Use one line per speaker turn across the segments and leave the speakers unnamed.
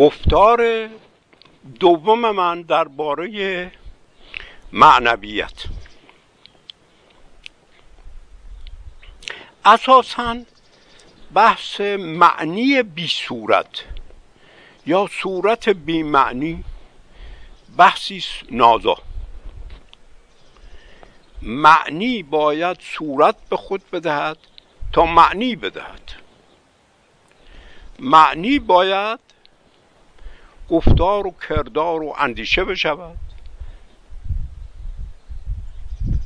گفتار دوم من درباره معنویت. اساسا بحث معنی بی صورت یا صورت بی معنی بحثی نازا. معنی باید صورت به خود بدهد تا معنی بدهد. معنی باید گفتار و کردار و اندیشه بشود.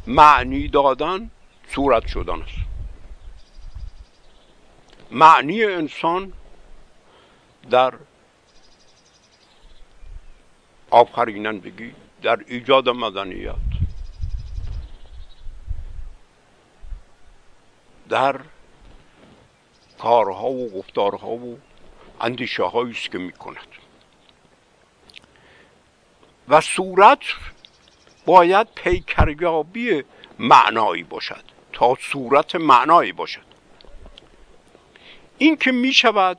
معنی دادن صورت شدن است. معنی انسان در بگی در ایجاد مدنیت در کارها و گفتارها و اندیشه است که می کند و صورت باید پیکریابی معنایی باشد تا صورت معنایی باشد. این که می شود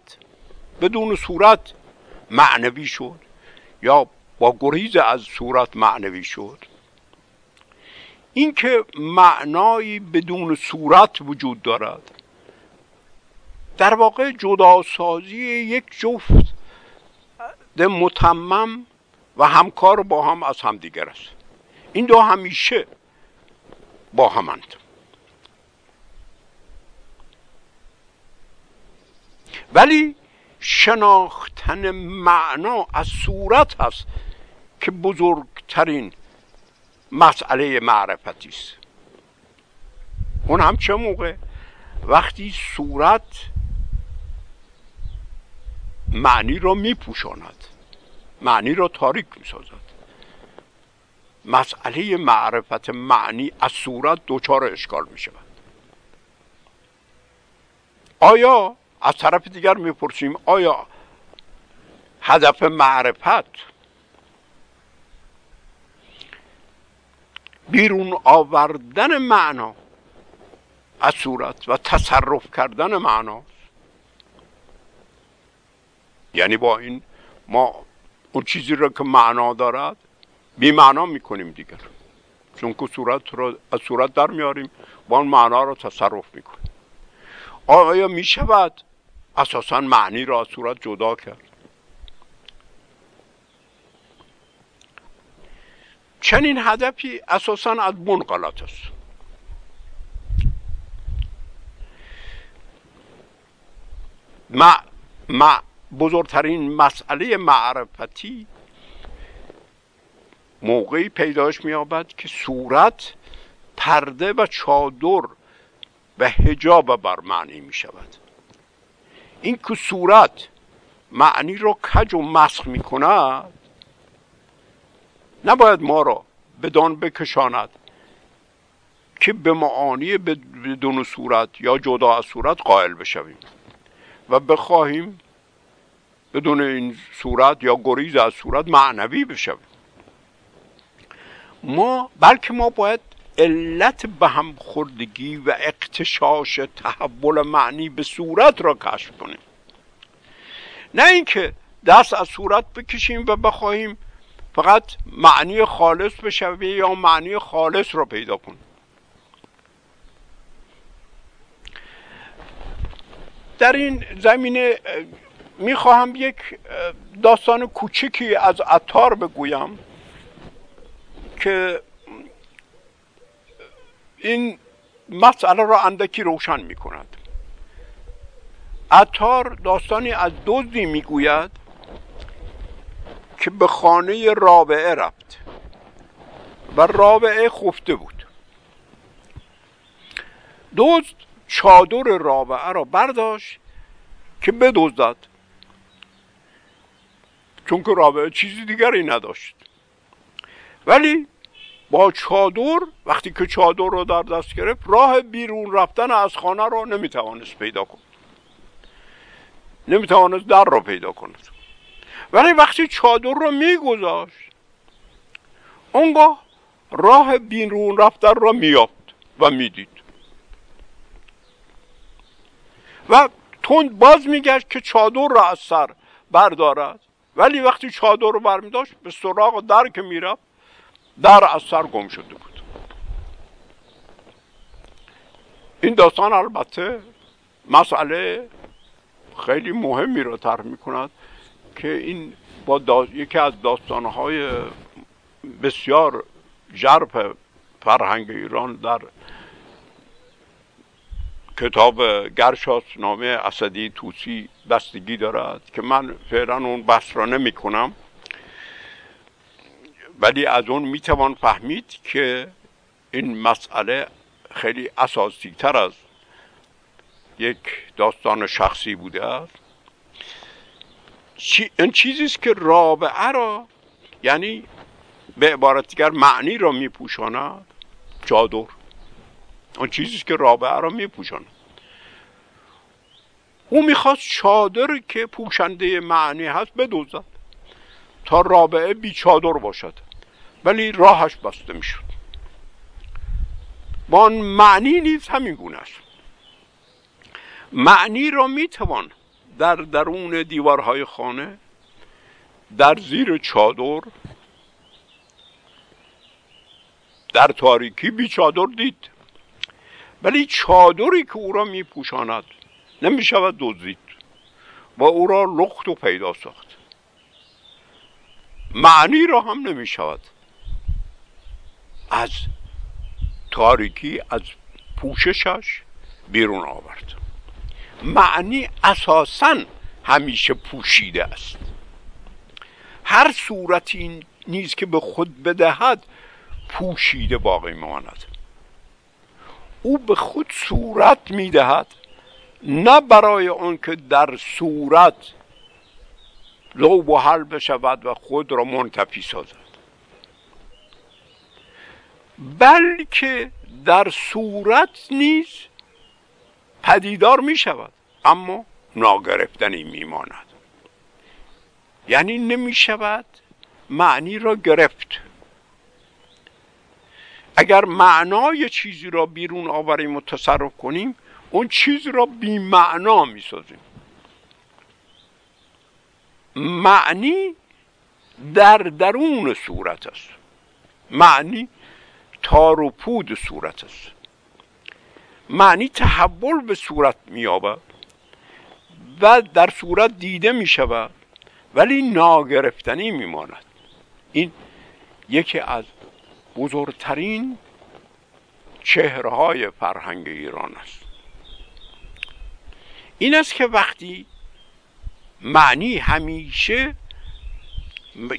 بدون صورت معنوی شد یا با گریز از صورت معنوی شد اینکه معنایی بدون صورت وجود دارد در واقع جداسازی یک جفت متمم و همکار با هم از همدیگر است. این دو همیشه با همند. ولی شناختن معنا از صورت هست که بزرگترین مسئله معرفتی است. اون هم چه موقع وقتی صورت معنی را میپوشاند. معنی را تاریک می‌سازد. مسئله معرفت معنی از صورت دچار اشکال می شود آیا از طرف دیگر می‌پرسیم آیا هدف معرفت بیرون آوردن معنا از صورت و تصرف کردن معناست یعنی با این ما اون چیزی را که معنا دارد بی معنا می‌کنیم دیگر. چون که صورت را از صورت در میاریم با اون معنا را تصرف می‌کنیم. آیا می‌شود اساسا معنی را از صورت جدا کرد؟ چنین هدفی اساسا از غلط است. ما بزرگترین مسئله معرفتی موقعی پیداش میابد که صورت پرده و چادر و هجاب بر معنی می شود این که صورت معنی رو کج و مسخ می کند نباید ما را بدان بکشاند که به معانی بدون صورت یا جدا از صورت قائل بشویم و بخواهیم بدون این صورت یا گریز از صورت معنوی بشویم ما بلکه ما باید علت به هم خوردگی و اقتشاش تحول معنی به صورت را کشف کنیم. نه اینکه دست از صورت بکشیم و بخواهیم فقط معنی خالص بشویم یا معنی خالص را پیدا کنیم. در این زمینه می‌خواهم یک داستان کوچکی از عطار بگویم که این مسئله را اندکی روشن می کند عطار داستانی از دزدی می‌گوید که به خانه رابعه رفت و رابعه خفته بود. دزد چادر رابعه را برداشت که بدزدد. چون که رابعه چیزی دیگری نداشت. ولی با چادر وقتی که چادر رو در دست گرفت راه بیرون رفتن از خانه رو نمی‌توانست پیدا کند. نمی‌توانست در رو پیدا کند. ولی وقتی چادر رو میگذاشت اونگاه راه بیرون رفتن را میافت و می‌دید. و تند باز میگشت که چادر را از سر بردارد. ولی وقتی چادر رو برمی داشت به سراغ در که می‌رفت در از سر گم شده بود. این داستان البته مسئله خیلی مهمی رو طرح می کند که این با یکی از داستانهای بسیار جرف فرهنگ ایران در کتاب گرشاس نامه اسدی توسی بستگی دارد که من فعلا اون بحث را نمی کنم ولی از اون می توان فهمید که این مسئله خیلی اساسی تر از یک داستان شخصی بوده است. این چیزی است که رابعه را یعنی به عبارت دیگر معنی را میپوشاند. چادر اون چیزی که رابعه را میپوشاند. او می‌خواست چادر که پوشنده معنی هست بدوزد تا رابعه بی چادر باشد ولی راهش بسته می‌شد. با معنی نیز همین گونه است. معنی را می‌توان در درون دیوارهای خانه در زیر چادر در تاریکی بی چادر دید. ولی چادری که او را می پوشاند نمی شود دزدید و او را لخت و پیدا ساخت. معنی را هم نمی شود از تاریکی از پوششش بیرون آورد. معنی اساسا همیشه پوشیده است. هر صورتی نیز که به خود بدهد پوشیده باقی ماند. او به خود صورت می‌دهد نه برای آنکه در صورت لو و حل بشود و خود را منتفی سازد. بلکه در صورت نیز پدیدار می شود اما ناگرفتنی می ماند یعنی نمی شود معنی را گرفت. اگر معنای چیزی را بیرون آوریم و تصرف کنیم اون چیز را بی معنا می سازیم معنی در درون صورت است. معنی تار و پود صورت است. معنی تحول به صورت مییابد و در صورت دیده می شود ولی ناگرفتنی میماند. این یکی از بزرگترین چهره های فرهنگ ایران است. این است که وقتی معنی همیشه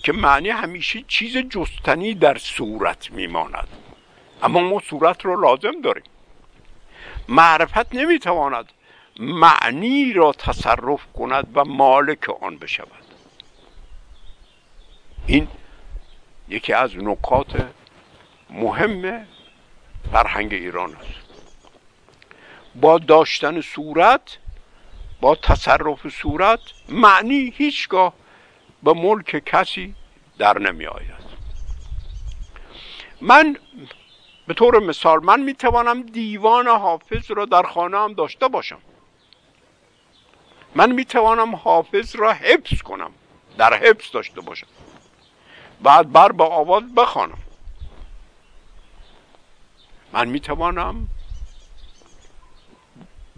که معنی همیشه چیز جستنی در صورت میماند. اما ما صورت رو لازم داریم. معرفت نمی‌تواند معنی را تصرف کند و مالک آن بشود. این یکی از نکات مهم فرهنگ ایران است. با داشتن صورت با تصرف صورت معنی هیچگاه به ملک کسی در نمی آید. من به طور مثال من می توانم دیوان حافظ را در خانه هم داشته باشم. من می توانم حافظ را حفظ کنم در حفظ داشته باشم. بعد بر با آواز بخوانم. من می توانم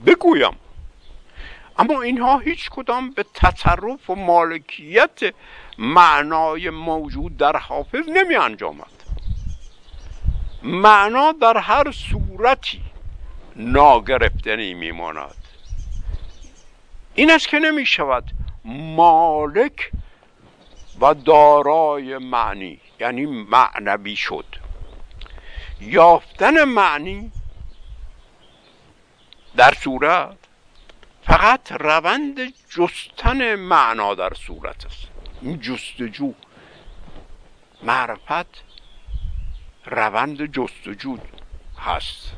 بگویم. اما اینها هیچ کدام به تصرف و مالکیت معنای موجود در حافظ نمی انجامد معنا در هر صورتی ناگرفتنی میماند. این است که نمی شود مالک و دارای معنی یعنی معنوی شد. یافتن معنی در صورت فقط روند جستن معنا در صورت است. این جستجو معرفت روند جستجو هست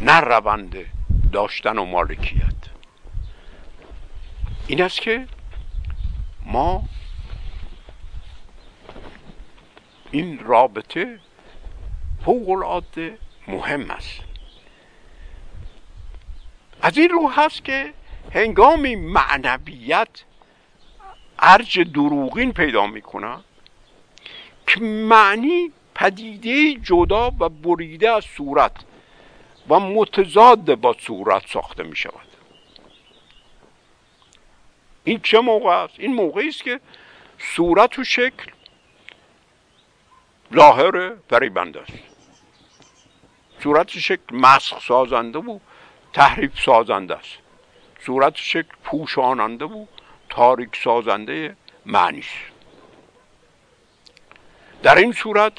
نه روند داشتن و مالکیت. این است که ما این رابطه فوق العاده مهم است. از این رو هست که هنگامی معنویت ارج دروغین پیدا می‌کنن که معنی پدیده جدا و بریده از صورت و متضاد با صورت ساخته می شود این چه موقع است؟ این موقعی است که صورت و شکل ظاهر فریبنده است. صورت شکل مسخ سازنده و تحریف سازنده است. صورت شکل پوشاننده و تاریک سازنده معنی است. در این صورت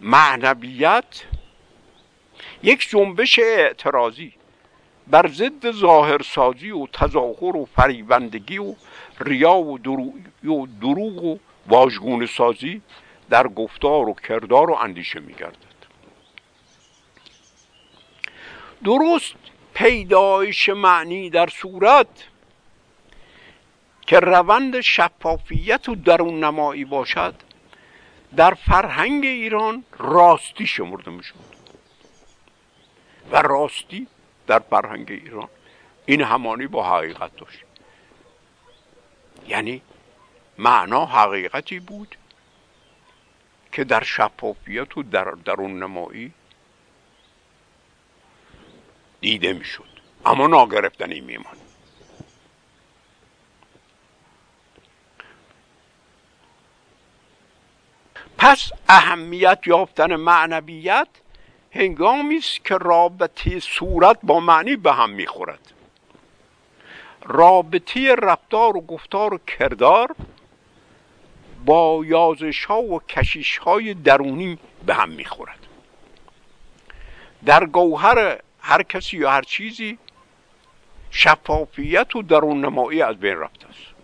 معنویت یک جنبش اعتراضی بر ضد ظاهرسازی و تظاهر و فریبندگی و ریا و دروغ و واژگونه سازی در گفتار و کردار و اندیشه میگردد. درست پیدایش معنی در صورت که روند شفافیت و درون نمایی باشد در فرهنگ ایران راستی شمرده می شود و راستی در فرهنگ ایران این همانی با حقیقت داشت. یعنی معنا حقیقتی بود که در شفافیت و در درون نمایی دیده می‌شد. اما ناگرفتنی میمان پس اهمیت یافتن معنویت هنگامی است که رابطه صورت با معنی به هم می‌خورد. رابطه رفتار و گفتار و کردار با یازش ها و کشیش های درونی به هم می‌خورد. در گوهر هر کسی یا هر چیزی شفافیت و درون نمایی از بین رفته است.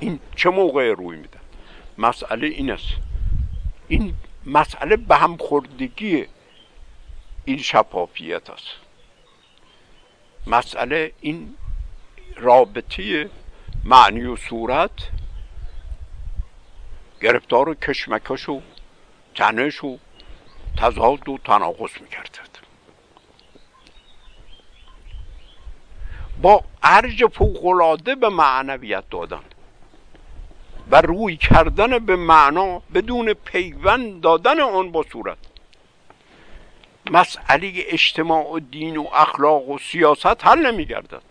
این چه موقع روی میده؟ مسئله این است. این مسئله به هم خوردگی این شفافیت است. مسئله این رابطه معنی و صورت گرفتار و کشمکش و تنش و تضاد و تناقض می‌کردد با ارج فوقلاده به معنویت دادن و روی کردن به معنا بدون پیوند دادن آن با صورت. مسئله اجتماع و دین و اخلاق و سیاست حل نمی گردد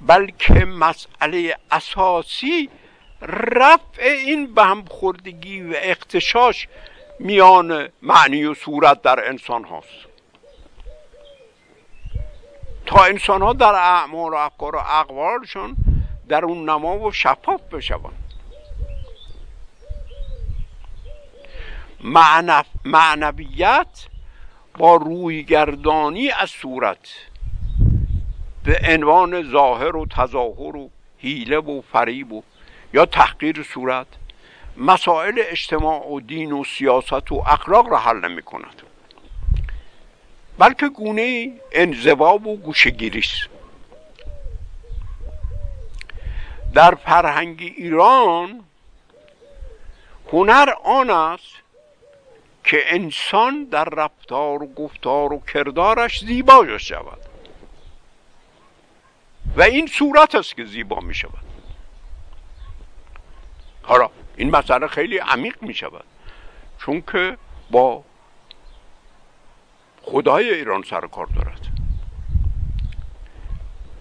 بلکه مسئله اساسی رفع این به هم و اختشاش میان معنی و صورت در انسان هاست. تا انسان ها در اعمال و افکار و اقوالشون در اون نما و شفاف بشوند. معنویت با رویگردانی از صورت به عنوان ظاهر و تظاهر و حیله و فریب و یا تحقیر صورت مسائل اجتماع و دین و سیاست و اخلاق را حل نمی کند. بلکه گونه انزواب و گوشگیری است. در فرهنگ ایران هنر آن است که انسان در رفتار و گفتار و کردارش زیبا شود. و این صورت است که زیبا می شود. حالا این مسئله خیلی عمیق می شود. چون که با خدای ایران سر کار دارد.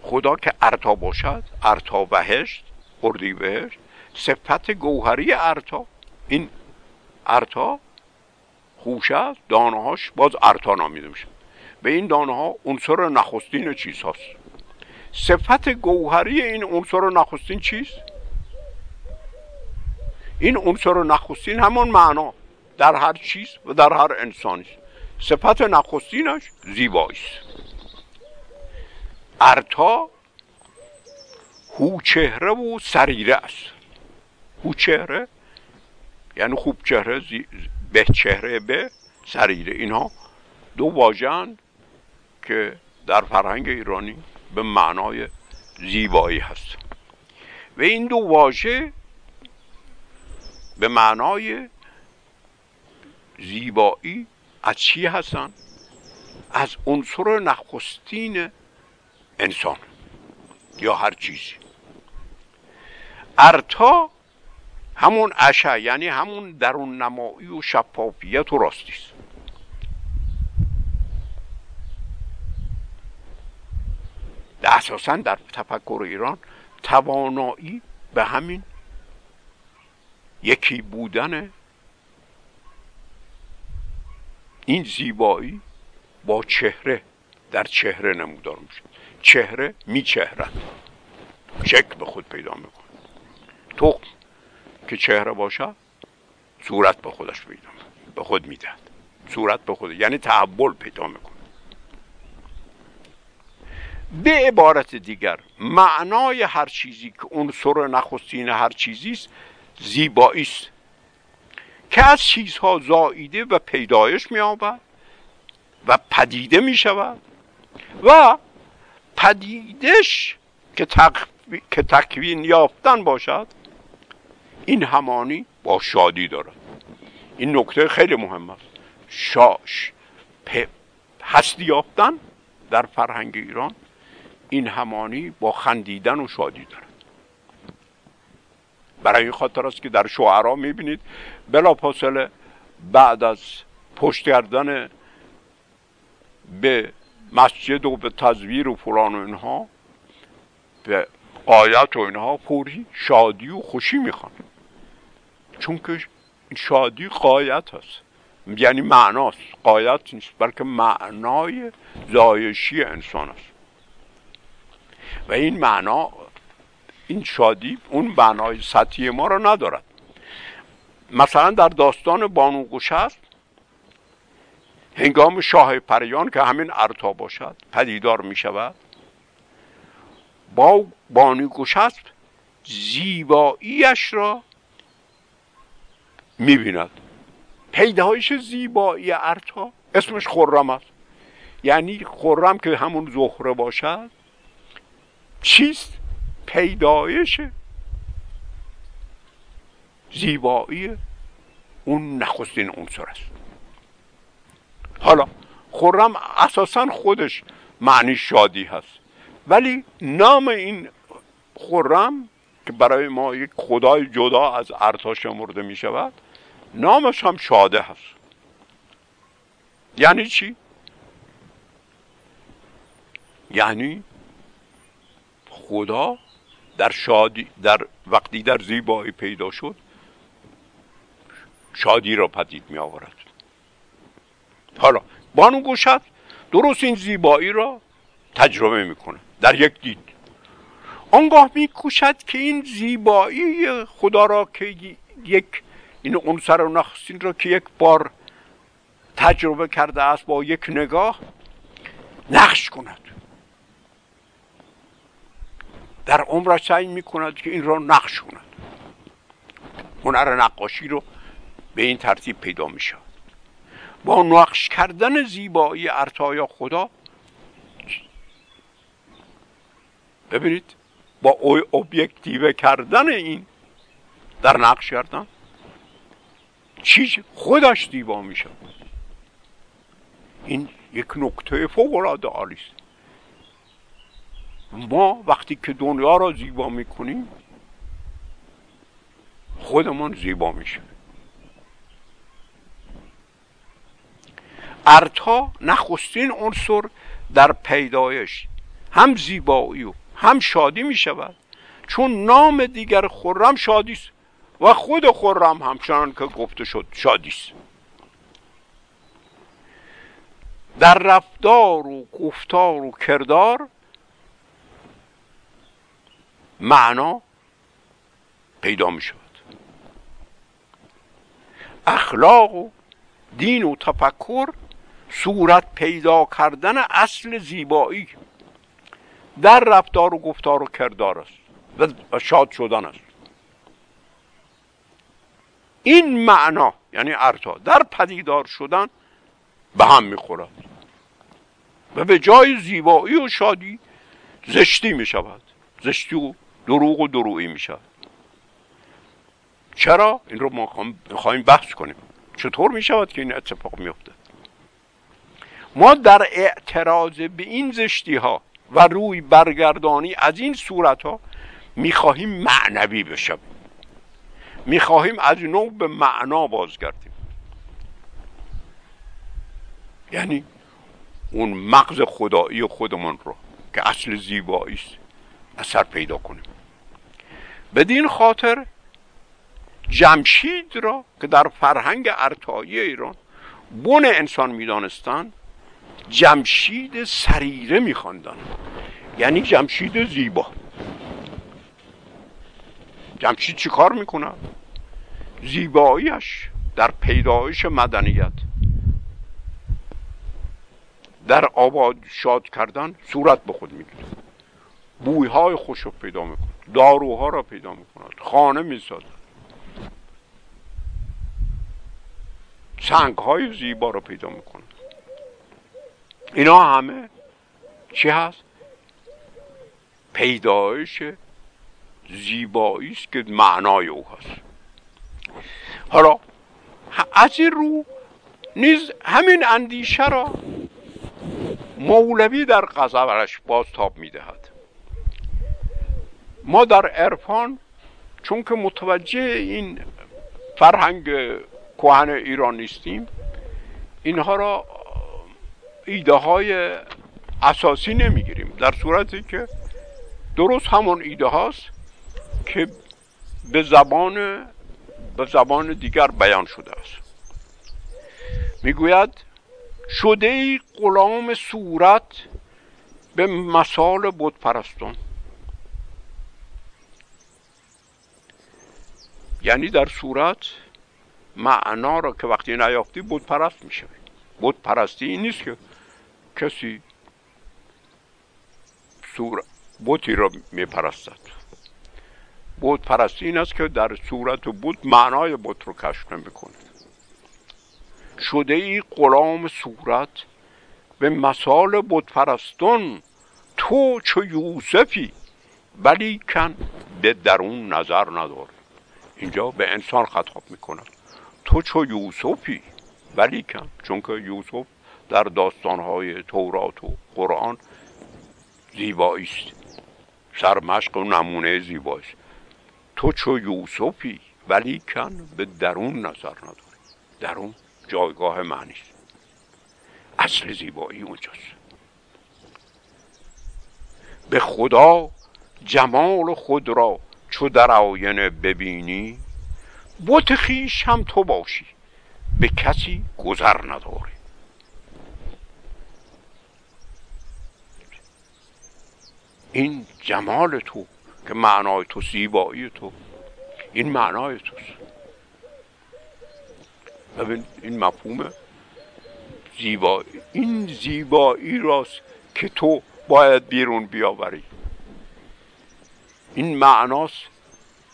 خدا که ارتا باشد ارتا بهشت اردی بهشت صفت گوهری ارتا. این ارتا خوشه است دانه هاش باز ارتا نامیده میشه. به این دانه ها عنصر نخستین چیز هاست. صفت گوهری این عنصر نخستین چیست این عنصر نخستین همان معنا. در هر چیز و در هر انسانی صفت نخستینش زیبایی است ارتا هو چهره و سریره است. هو چهره یعنی خوب چهره زی... به چهره به سریره. اینها دو واژن که در فرهنگ ایرانی به معنای زیبایی هست. و این دو واژه به معنای زیبایی از چی هستن؟ از عنصر نخستین انسان یا هر چیزی. ارتا همون اشع یعنی همون درون نمایی و شفافیت و راستی است. اساسا در تفکر ایران توانایی به همین یکی بودن این زیبایی با چهره در چهره نمودار میشه چهره می چهرن شکل به خود پیدا می‌کنه تخم که چهره باشه صورت به خودش پیدا به خود می‌دهد. صورت به خود یعنی تحول پیدا می‌کنه. به عبارت دیگر معنای هر چیزی که عنصر نخستین هر چیزی است زیبایی است که از چیزها زاییده و پیدایش مییابد و پدیده می شود و پدیدش که, که تکوین یافتن باشد این همانی با شادی دارد. این نکته خیلی مهم است. شاش هستی یافتن در فرهنگ ایران این همانی با خندیدن و شادی دارد. برای این خاطر است که در شعرا می‌بینید بلا فاصله بعد از پشت کردن به مسجد و به تزویر و فلان و اینها به آیت و اینها پوری شادی و خوشی می‌خوان. چون که شادی قایت هست. یعنی معناست قایت نیست بلکه معنای زایشی انسان است. و این معنا این شادی اون معنای سطحی ما را ندارد. مثلا در داستان بانو است هنگام شاه پریان که همین ارتا باشد پدیدار می شود با بانو است زیباییش را می بیند پیدایش زیبایی ارتا اسمش خرم است. یعنی خرم که همون زهره باشد چیست؟ پیدایش زیبایی اون نخستین عنصر است. حالا خرم اساسا خودش معنی شادی هست. ولی نام این خرم که برای ما یک خدای جدا از ارتا شمرده می شود نامش هم شاده هست. یعنی چی؟ یعنی خدا در شادی در وقتی در زیبایی پیدا شد شادی را پدید می آورد حالا بانو گوشت درست این زیبایی را تجربه می‌کنه. در یک دید. آنگاه میکوشد که این زیبایی خدا را که یک این عنصر و نخستین را که یک بار تجربه کرده است با یک نگاه نقش کند. در عمرش سعی می‌کند که این را نقش کند. هنر نقاشی رو به این ترتیب پیدا میشه با نقش کردن زیبایی ارتایا خدا ببینید با اوبیکتیو کردن این در نقش کردن چیز خودش زیبا میشه این یک نکته فوق العاده عالی است. ما وقتی که دنیا را زیبا می‌کنیم خودمون زیبا میشه ارتا نخستین عنصر در پیدایش هم زیبایی و هم شادی می شود چون نام دیگر خرم شادی است و خود خرم همچنان که گفته شد شادی است. در رفتار و گفتار و کردار معنا پیدا می شود. اخلاق و دین و تفکر صورت پیدا کردن اصل زیبایی. در رفتار و گفتار و کردار است و شاد شدن است. این معنا یعنی ارتا در پدیدار شدن به هم می‌خورد و به جای زیبایی و شادی زشتی می شود. زشتی و دروغ و دروغی می شود چرا؟ این رو ما خواهیم بحث کنیم. چطور می شود که این اتفاق می ما در اعتراض به این زشتی ها و روی برگردانی از این صورت ها می‌خواهیم معنوی بشویم. می‌خواهیم از نوع به معنا بازگردیم. یعنی اون مغز خدایی خودمون رو که اصل زیبایی است اثر پیدا کنیم. بدین خاطر جمشید را که در فرهنگ ارتایی ایران بن انسان می‌دانستند جمشید سریره میخواندن یعنی جمشید زیبا. جمشید چی کار می‌کنه زیباییش در پیدایش مدنیت در آباد شاد کردن صورت به خود می‌گیره بویهای خوش رو پیدا می‌کنه. داروها را پیدا می‌کند خانه می‌سازد سنگ های زیبا را پیدا می‌کنه. اینا همه چی هست؟ پیدایش زیبایی است که معنای او هست. حالا از این رو نیز همین اندیشه را مولوی در غزورش بازتاب می‌دهد. ما در عرفان چون که متوجه این فرهنگ کهن ایران نیستیم اینها را ایده های اساسی نمی‌گیریم. در صورتی که درست همون ایده هاست که به زبان به زبان دیگر بیان شده است. می‌گوید شده ای غلام صورت به مثال بود پرستون یعنی در صورت معنا را که وقتی نیافتی بود پرست میشه بود پرستی این نیست که کسی سور بوتی را میپرستد. بود پرستی این است که در صورت بود معنای بود رو کشف نمی‌کنه. شده ای غلام صورت به مثال بود پرستون تو چو یوسفی ولی کن به درون نظر نداره اینجا به انسان خطاب می‌کنه تو چو یوسفی؟ ولی کن چون که یوسف در داستانهای تورات و قرآن زیبایی است سرمشق و نمونه زیبایی است تو چو یوسفی؟ ولی کن به درون نظر نداری. درون جایگاه معنی است. اصل زیبایی اونجاست. به خدا جمال خود را چو در آینه ببینی بت خیش هم تو باشی به کسی گذر نداری. این جمال تو که معنای تو زیبایی تو این معنای توست. ببین این مفهوم زیبایی این زیبایی راست که تو باید بیرون بیاوری. این معناست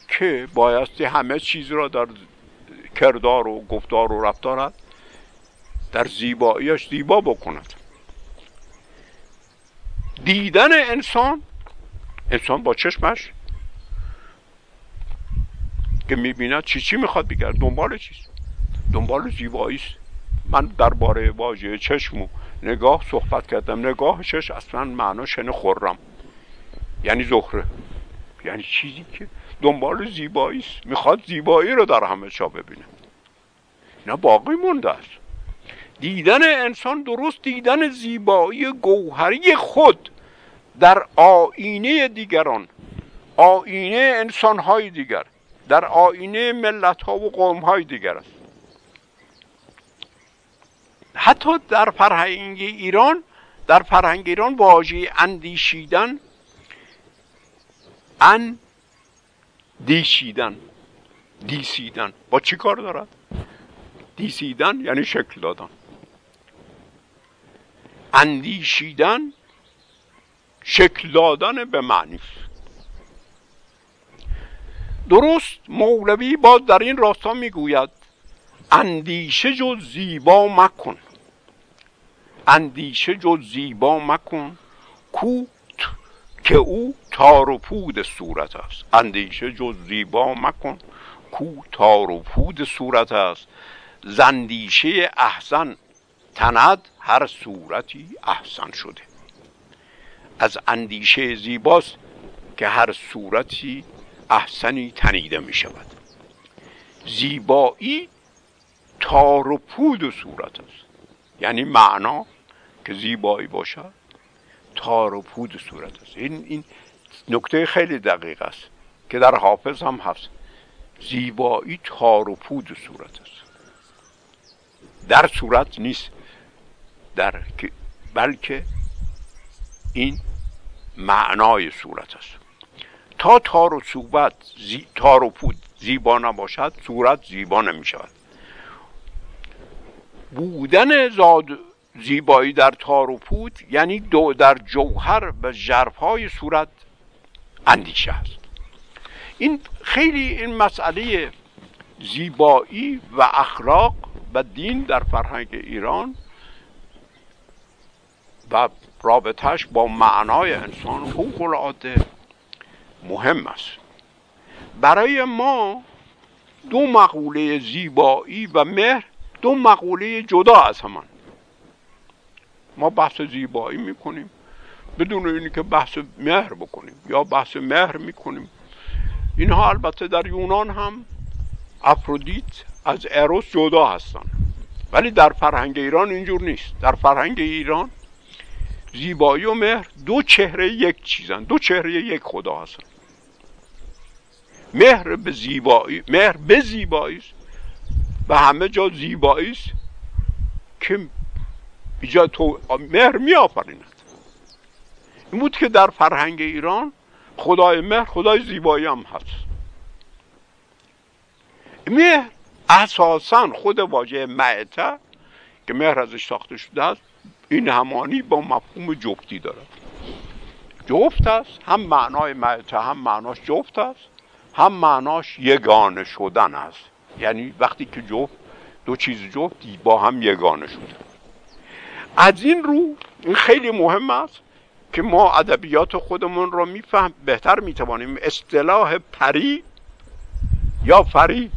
که بایستی همه چیز را در کردار و گفتار و رفتارت در زیباییش زیبا بکند. دیدن انسان انسان با چشمش که می‌بیند چی چی می‌خواد بگرد دنبال چیست؟ دنبال زیبایی است من درباره واژه چشم و نگاه صحبت کردم. نگاه چشم اصلا معناش یعنی خورم یعنی زخره یعنی چیزی که دنبال زیبایی است. می‌خواد زیبایی رو در همه جا ببینه. اینا باقی مونده است. دیدن انسان درست دیدن زیبایی گوهری خود در آینه دیگران آینه انسانهای دیگر در آینه ملت ها و قوم های دیگر است. حتی در فرهنگ ایران در فرهنگ ایران واژه اندیشیدن ان دیشیدن. دیسیدن. با چی کار دارد دیسیدن یعنی شکل دادن. اندیشیدن شکل دادن به معنی. درست مولوی باز در این راستا می‌گوید اندیشه جز زیبا مکن. اندیشه جز زیبا مکن. کو که او تار و پود صورت است. اندیشه جز زیبا مکن کو تار و پود صورت است. زندیشه احسن تند هر صورتی احسن شده. از اندیشه زیباست که هر صورتی احسنی تنیده می شود. زیبایی تار و پود صورت است. یعنی معنا که زیبایی باشد تار و پود صورت است. این, این نکته خیلی دقیق است که در حافظ هم هست. زیبایی تار و پود صورت است. در صورت نیست در بلکه این معنای صورت است. تا تار و صورت زی... تار و پود زیبا نباشد صورت زیبا نمی شود بودن زاد زیبایی در تار و پود یعنی دو در جوهر و ژرفهای صورت اندیشه است. این خیلی این مسئله زیبایی و اخلاق و دین در فرهنگ ایران و رابطهش با معنای انسان فوق العاده مهم است. برای ما دو مقوله زیبایی و مهر دو مقوله جدا از همان. ما بحث زیبایی می‌کنیم. بدون اینی که بحث مهر بکنیم یا بحث مهر می‌کنیم. اینها البته در یونان هم افرودیت از اروس جدا هستن. ولی در فرهنگ ایران اینجور نیست. در فرهنگ ایران زیبایی و مهر دو چهره یک چیزن. دو چهره یک خدا هستن. مهر به زیبایی مهر به زیبایی است. و همه جا زیبایی است که ایجاد تو مهر می آفریند این بود که در فرهنگ ایران خدای مهر خدای زیبایی هم هست. مهر اساسا خود واژه معته که مهر ازش ساخته شده است این همانی با مفهوم جفتی دارد جفت است هم معنای معته هم معناش جفت است هم معناش یگانه شدن است. یعنی وقتی که جفت دو چیز جفتی با هم یگانه شده. از این رو این خیلی مهم است که ما ادبیات خودمون رو میفهم بهتر می‌توانیم. اصطلاح پری یا فری.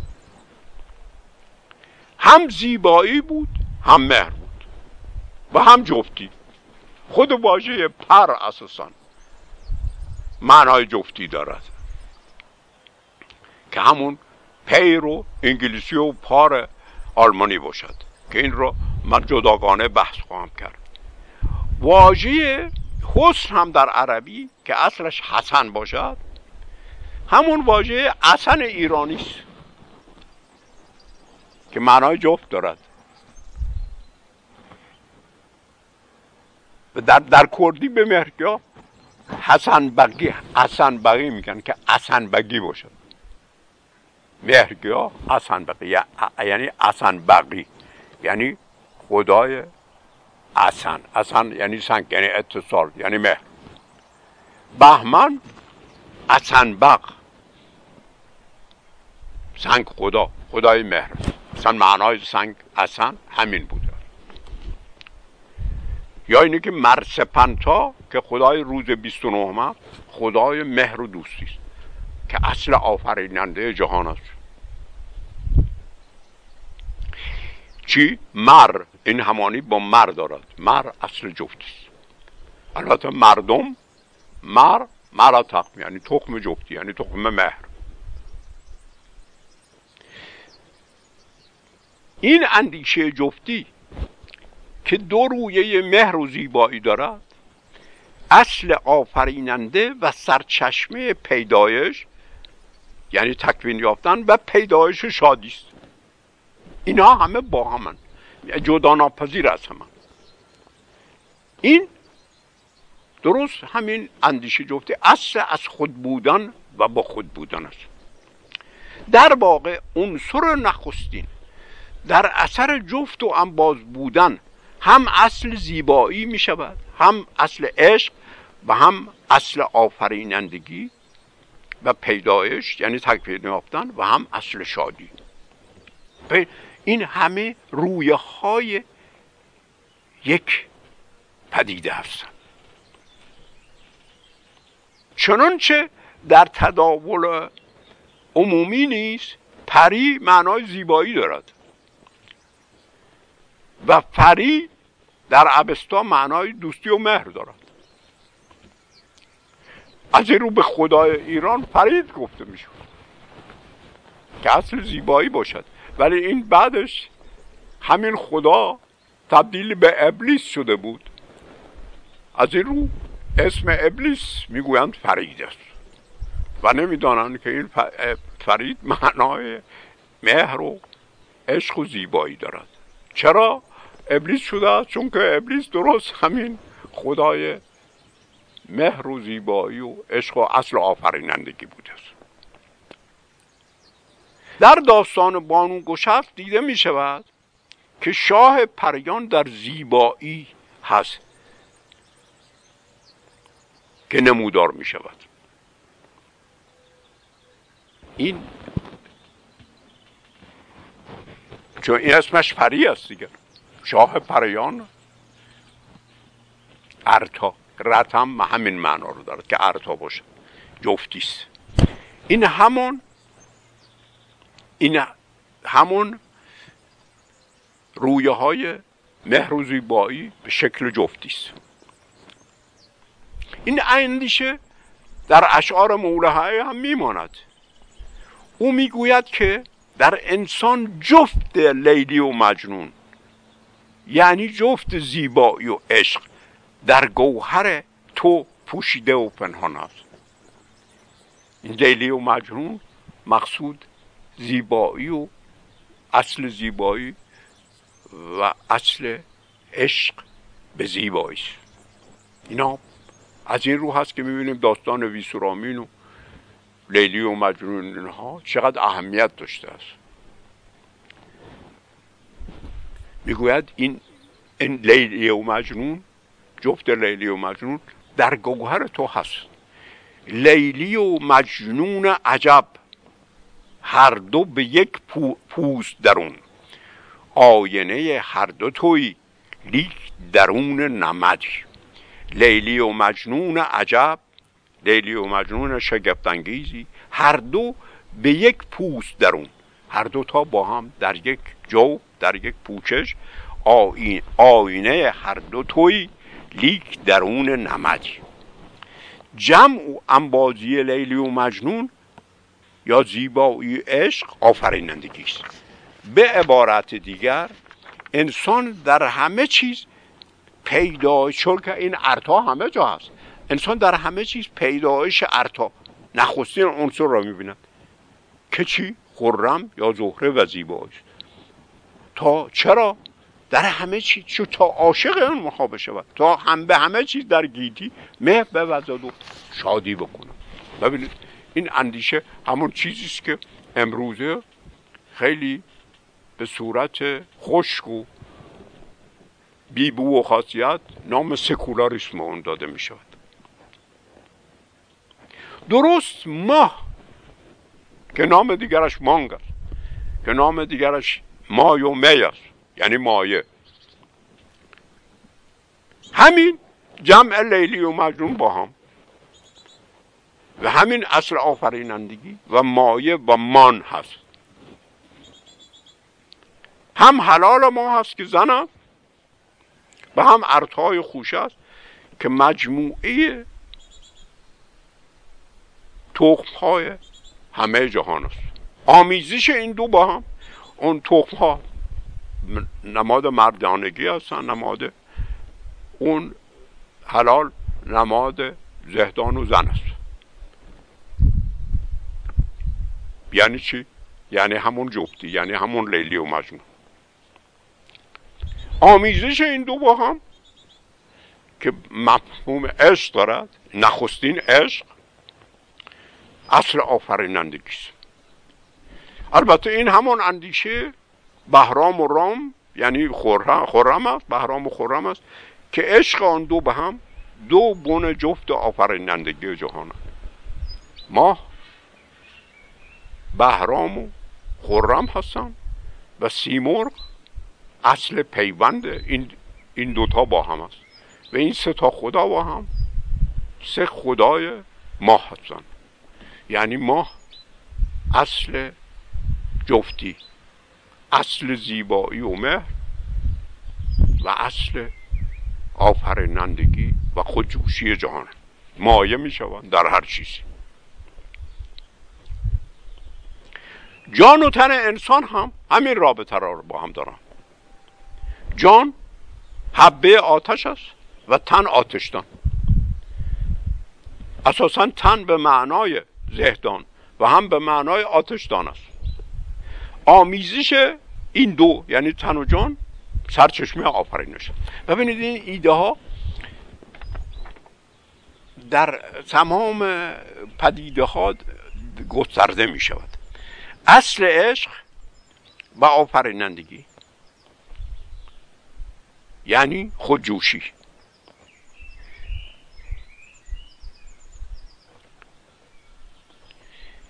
هم زیبایی بود هم مهر بود و هم جفتی. خود واژه پر اساسا معنای جفتی دارد. که همون پیر و انگلیسی و پار آلمانی باشد. که این رو من جداگانه بحث خواهم کرد. واژه حسن هم در عربی که اصلش حسن باشد همون واژه حسن ایرانی است که معنای جفت دارد. در, در کردی به مرگا حسن بگی حسن بگی میگن که حسن بگی باشد. مهرگیا حسن بقی یعنی حسن بقی یعنی خدای حسن. حسن یعنی سنگ یعنی اتصال یعنی مهر. بهمن حسن بق سنگ خدا خدای مهر. مثلا معنای سنگ حسن همین بوده یا اینه که مرسپنتا که خدای روز 29 خدای مهر و دوستی است. که اصل آفریننده جهان است. چی؟ مر. این همانی با مر دارد. مر اصل جفتی است. البته مردم مر مرا تقم یعنی تخم جفتی یعنی تخم مهر. این اندیشه جفتی که دو رویه مهر و زیبایی دارد اصل آفریننده و سرچشمه پیدایش یعنی تکوین یافتن و پیدایش شادی است. اینا همه با همن. جدا ناپذیر از همن این درست همین اندیشه جفته اصل از خود بودن و با خود بودن است. در واقع عنصر نخستین در اثر جفت و انباز بودن هم اصل زیبایی می شود هم اصل عشق و هم اصل آفرینندگی و پیدایش یعنی تکوین یافتن و هم اصل شادی. این همه رویه های یک پدیده هستند چنانچه در تداول عمومی نیست پری معنای زیبایی دارد. و فری در ابستا معنای دوستی و مهر دارد. از این رو به خدای ایران فرید گفته می‌شود که اصل زیبایی باشد. ولی این بعدش همین خدا تبدیل به ابلیس شده بود. از این رو اسم ابلیس می‌گویند فرید است. و نمی‌دانند که این فرید معنای مهر و عشق و زیبایی دارد. چرا ابلیس شده چون که ابلیس درست همین خدای مهر و زیبایی و عشق و اصل آفرینندگی بوده است. در داستان بانو گشست دیده می شود که شاه پریان در زیبایی هست که نمودار می شود. این چون این اسمش پری است دیگر شاه پریان ارتا. رتم همین معنا رو دارد که ارتا باشه. جفتیست. این همون این همون رویه های مهر و به شکل جفتیست این اندیشه در اشعار مولهای هم میماند. او می‌گوید که در انسان جفت لیلی و مجنون یعنی جفت زیبایی و عشق در گوهر تو پوشیده و پنهان است. این لیلی و مجنون مقصود زیبایی و اصل زیبایی و اصل عشق به زیبایی اینا از این رو هست که می‌بینیم داستان ویسورامین و لیلی و مجنون اینها چقدر اهمیت داشته است. می‌گوید این این لیلی و مجنون جفت لیلی و مجنون در گوهر تو هست. لیلی و مجنون عجب. هر دو به یک پوست درون. آینه هر دو توی لیک درون نمدی لیلی و مجنون عجب لیلی و مجنون شگفتانگیزی هر دو به یک پوست درون. هر دو تا با هم در یک جو در یک پوچش. آینه هر دو توی لیک درون نمدی جمع و انبازی لیلی و مجنون یا زیبایی عشق آفرینندگی است به عبارت دیگر انسان در همه چیز پیدا چون که این ارتا همه جا هست. انسان در همه چیز پیدایش ارتا نخستین عنصر را می‌بیند. که چی؟ خرم یا زهره و زیبایی تا چرا؟ در همه چیز. چون تا عاشق اون مخابه شود تا هم به همه چیز در گیتی مه بوزد و شادی بکنه ببینید این اندیشه همون چیزی است که امروزه خیلی به صورت خشک و بیبو و خاصیت نام سکولاریسم اون داده می شود. درست ماه که نام دیگرش مانگ است که نام دیگرش مای و می است یعنی مایه. همین جمع لیلی و مجنون با هم. و همین اصل آفرینندگی و مایه و مان هست. هم حلال ما هست که زن است و هم ارتای خوش است که مجموعه تخم های همه جهان است. آمیزش این دو با هم اون تخم ها نماد مردانگی هستن نماد اون حلال نماد زهدان و زن است یعنی چی؟ یعنی همون جفتی یعنی همون لیلی و مجنون. آمیزش این دو با هم که مفهوم عشق دارد نخستین عشق اصل آفرینندگی است البته این همون اندیشه بهرام و رام یعنی خرم است بهرام و خرم است که عشق آن دو به هم دو بن جفت آفرینندگی جهان ما بهرام و خرم هستن و سیمرغ اصل پیوند این این دوتا با هم است و این سه تا خدا با هم سه خدای ماه هستن. یعنی ماه اصل جفتی اصل زیبایی و مهر و اصل آفرینندگی و خودجوشی جهان. مایه می شوند در هر چیزی. جان و تن انسان هم همین رابطه را با هم دارن. جان حبه آتش است و تن آتشدان. اساسا تن به معنای زهدان و هم به معنای آتشدان است. آمیزش این دو یعنی تن و جان سرچشمه آفرینش. ببینید این ایده ها در تمام پدیده ها گسترده می شود اصل عشق و آفرینندگی. یعنی خودجوشی.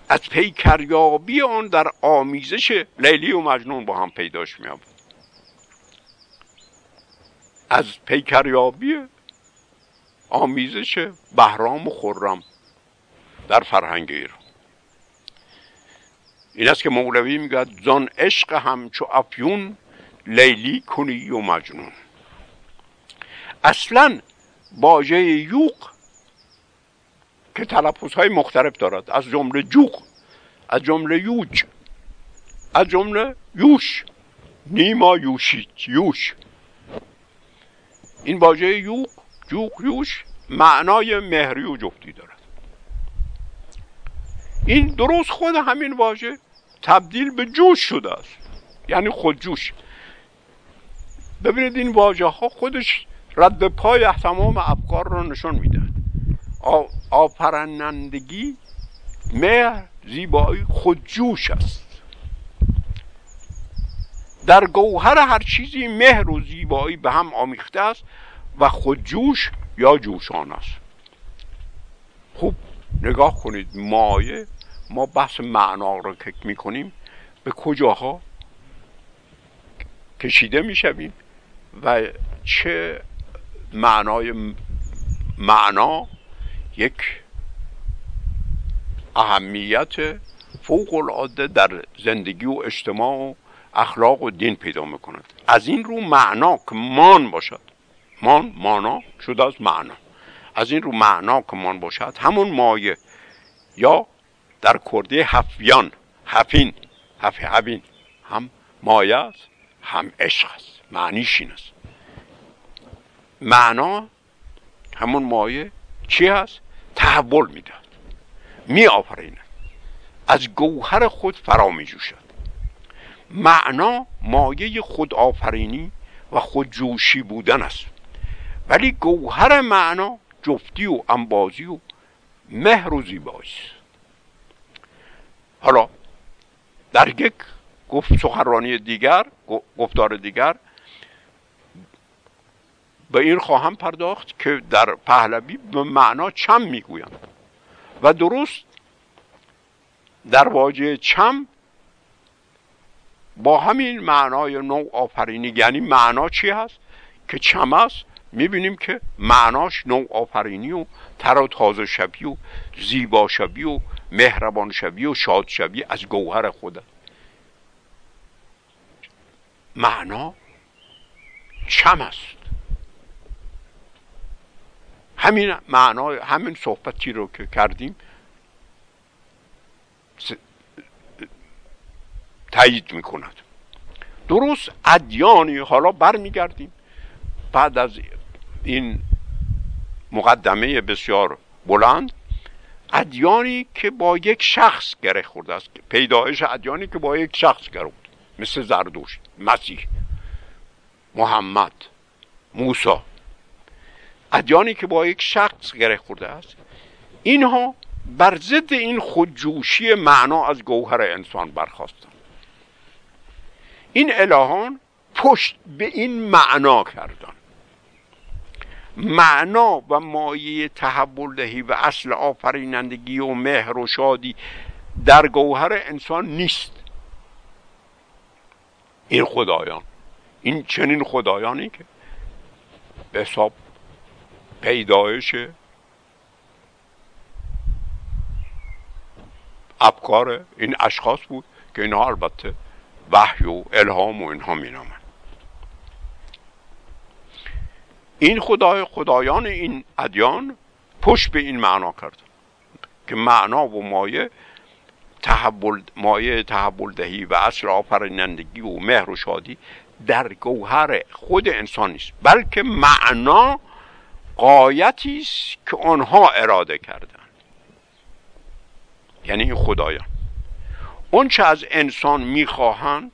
از پیکریابی آن در آمیزش لیلی و مجنون با هم پیداش میاد از پیکریابی آمیزش بهرام و خرم در فرهنگ ایران. این است که مولوی میگه زان عشق همچو افیون لیلی کنی و مجنون. اصلا باژه یوق که تلفظ های مختلف دارد. از جمله جوق از جمله یوج از جمله یوش نیما یوشید یوش. این واژه یوق جوق یوش معنای مهری و جفتی دارد. این درست خود همین واژه تبدیل به جوش شده است. یعنی خودجوش ببینید این واژه ها خودش رد پای تمام افکار را نشون میده. آفرنندگی مهر زیبایی خودجوش است. در گوهر هر چیزی مهر و زیبایی به هم آمیخته است و خودجوش یا جوشان است. خوب نگاه کنید مایه ما بحث معنا رو که می‌کنیم به کجاها کشیده می‌شویم و چه معنای معنا یک اهمیت فوق العاده در زندگی و اجتماع و اخلاق و دین پیدا می‌کند. از این رو معنا که مان باشد. مان مانا شده از معنا. از این رو معنا که مان باشد همون مایه یا در کرده هفیان هفین هف هفین هم مایه است هم عشق است. معنیش این است. معنا همون مایه چی هست؟ تحول می‌داد می آفریند از گوهر خود فرا می جوشد معنا مایه خود آفرینی و خودجوشی بودن است. ولی گوهر معنا جفتی و انبازی و مهر و زیبایی حالا در یک گفت سخنرانی دیگر گفتار دیگر به این خواهم پرداخت که در پهلوی به معنا چم می‌گویند. و درست در واژه چم با همین معنای نوع آفرینی یعنی معنا چی هست؟ که چم است می‌بینیم که معناش نوع آفرینی و تر و تازه شبی و زیبا شبی و مهربان شبی و شاد شبی از گوهر خود. معنا چم است؟ همین معنای همین صحبتی رو که کردیم تایید می‌کند. درست ادیانی حالا برمیگردیم. بعد از این مقدمه بسیار بلند ادیانی که با یک شخص گره خورده است. پیدایش ادیانی که با یک شخص گره خورده مثل زردوش مسیح محمد موسی. ادیانی که با یک شخص گره خورده است. اینها بر ضد این خودجوشی معنا از گوهر انسان برخواستند این الهان پشت به این معنا کردن معنا و مایه تحول دهی و اصل آفرینندگی و مهر و شادی در گوهر انسان نیست. این خدایان این چنین خدایانی که به حساب پیدایش افکار این اشخاص بود که اینها البته وحی و الهام و اینها می این خدای خدایان این ادیان پشت به این معنا کردن که معنا و مایه تحول مایه تحول دهی و اصل آفرینندگی و مهر و شادی در گوهر خود انسان نیست بلکه معنا قایتی است که آنها اراده کردن یعنی این خدایان. اون چه از انسان می‌خواهند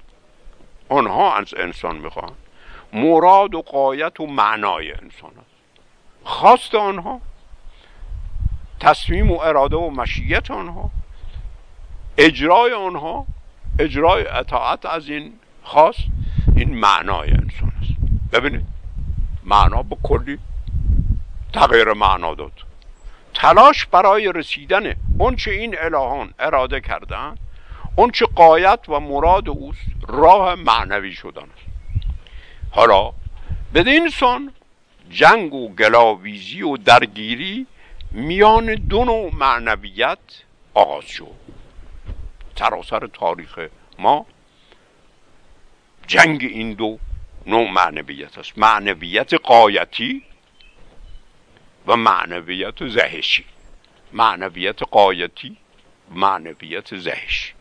آنها از انسان می‌خواهند. مراد و قایت و معنای انسان است. خواست آنها تصمیم و اراده و مشیت آنها اجرای آنها اجرای اطاعت از این خواست این معنای انسان است. ببینید معنا به کلی تغییر معنا داد. تلاش برای رسیدن چه این الهان اراده کردن چه قایت و مراد اوست راه معنوی شدن است. حالا بدین سان جنگ و گلاویزی و درگیری میان دو نوع معنویت آغاز شد. سراسر تاریخ ما جنگ این دو نوع معنویت است. معنویت قایتی و معنویت زهشی. معنویت قایتی معنویت زهشی.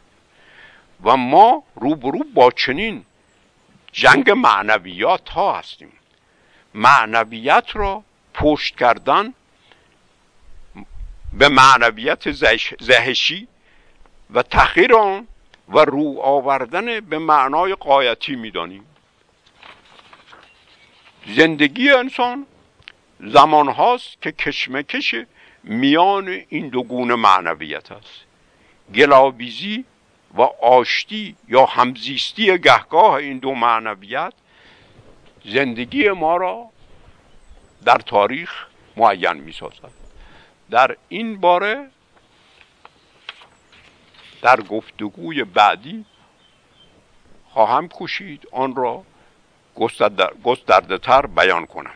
و ما روبرو با چنین جنگ معنویات ها هستیم. معنویت را پشت کردن به معنویت زهشی و تخیر آن و رو آوردن به معنای قایتی می‌دانیم. زندگی انسان زمان هاست که کشمکش میان این دو گونه معنویت است. گلاویزی و آشتی یا همزیستی گهگاه این دو معنویت زندگی ما را در تاریخ معین می سازد در این باره در گفتگوی بعدی خواهم کوشید آن را گسترده تر بیان کنم.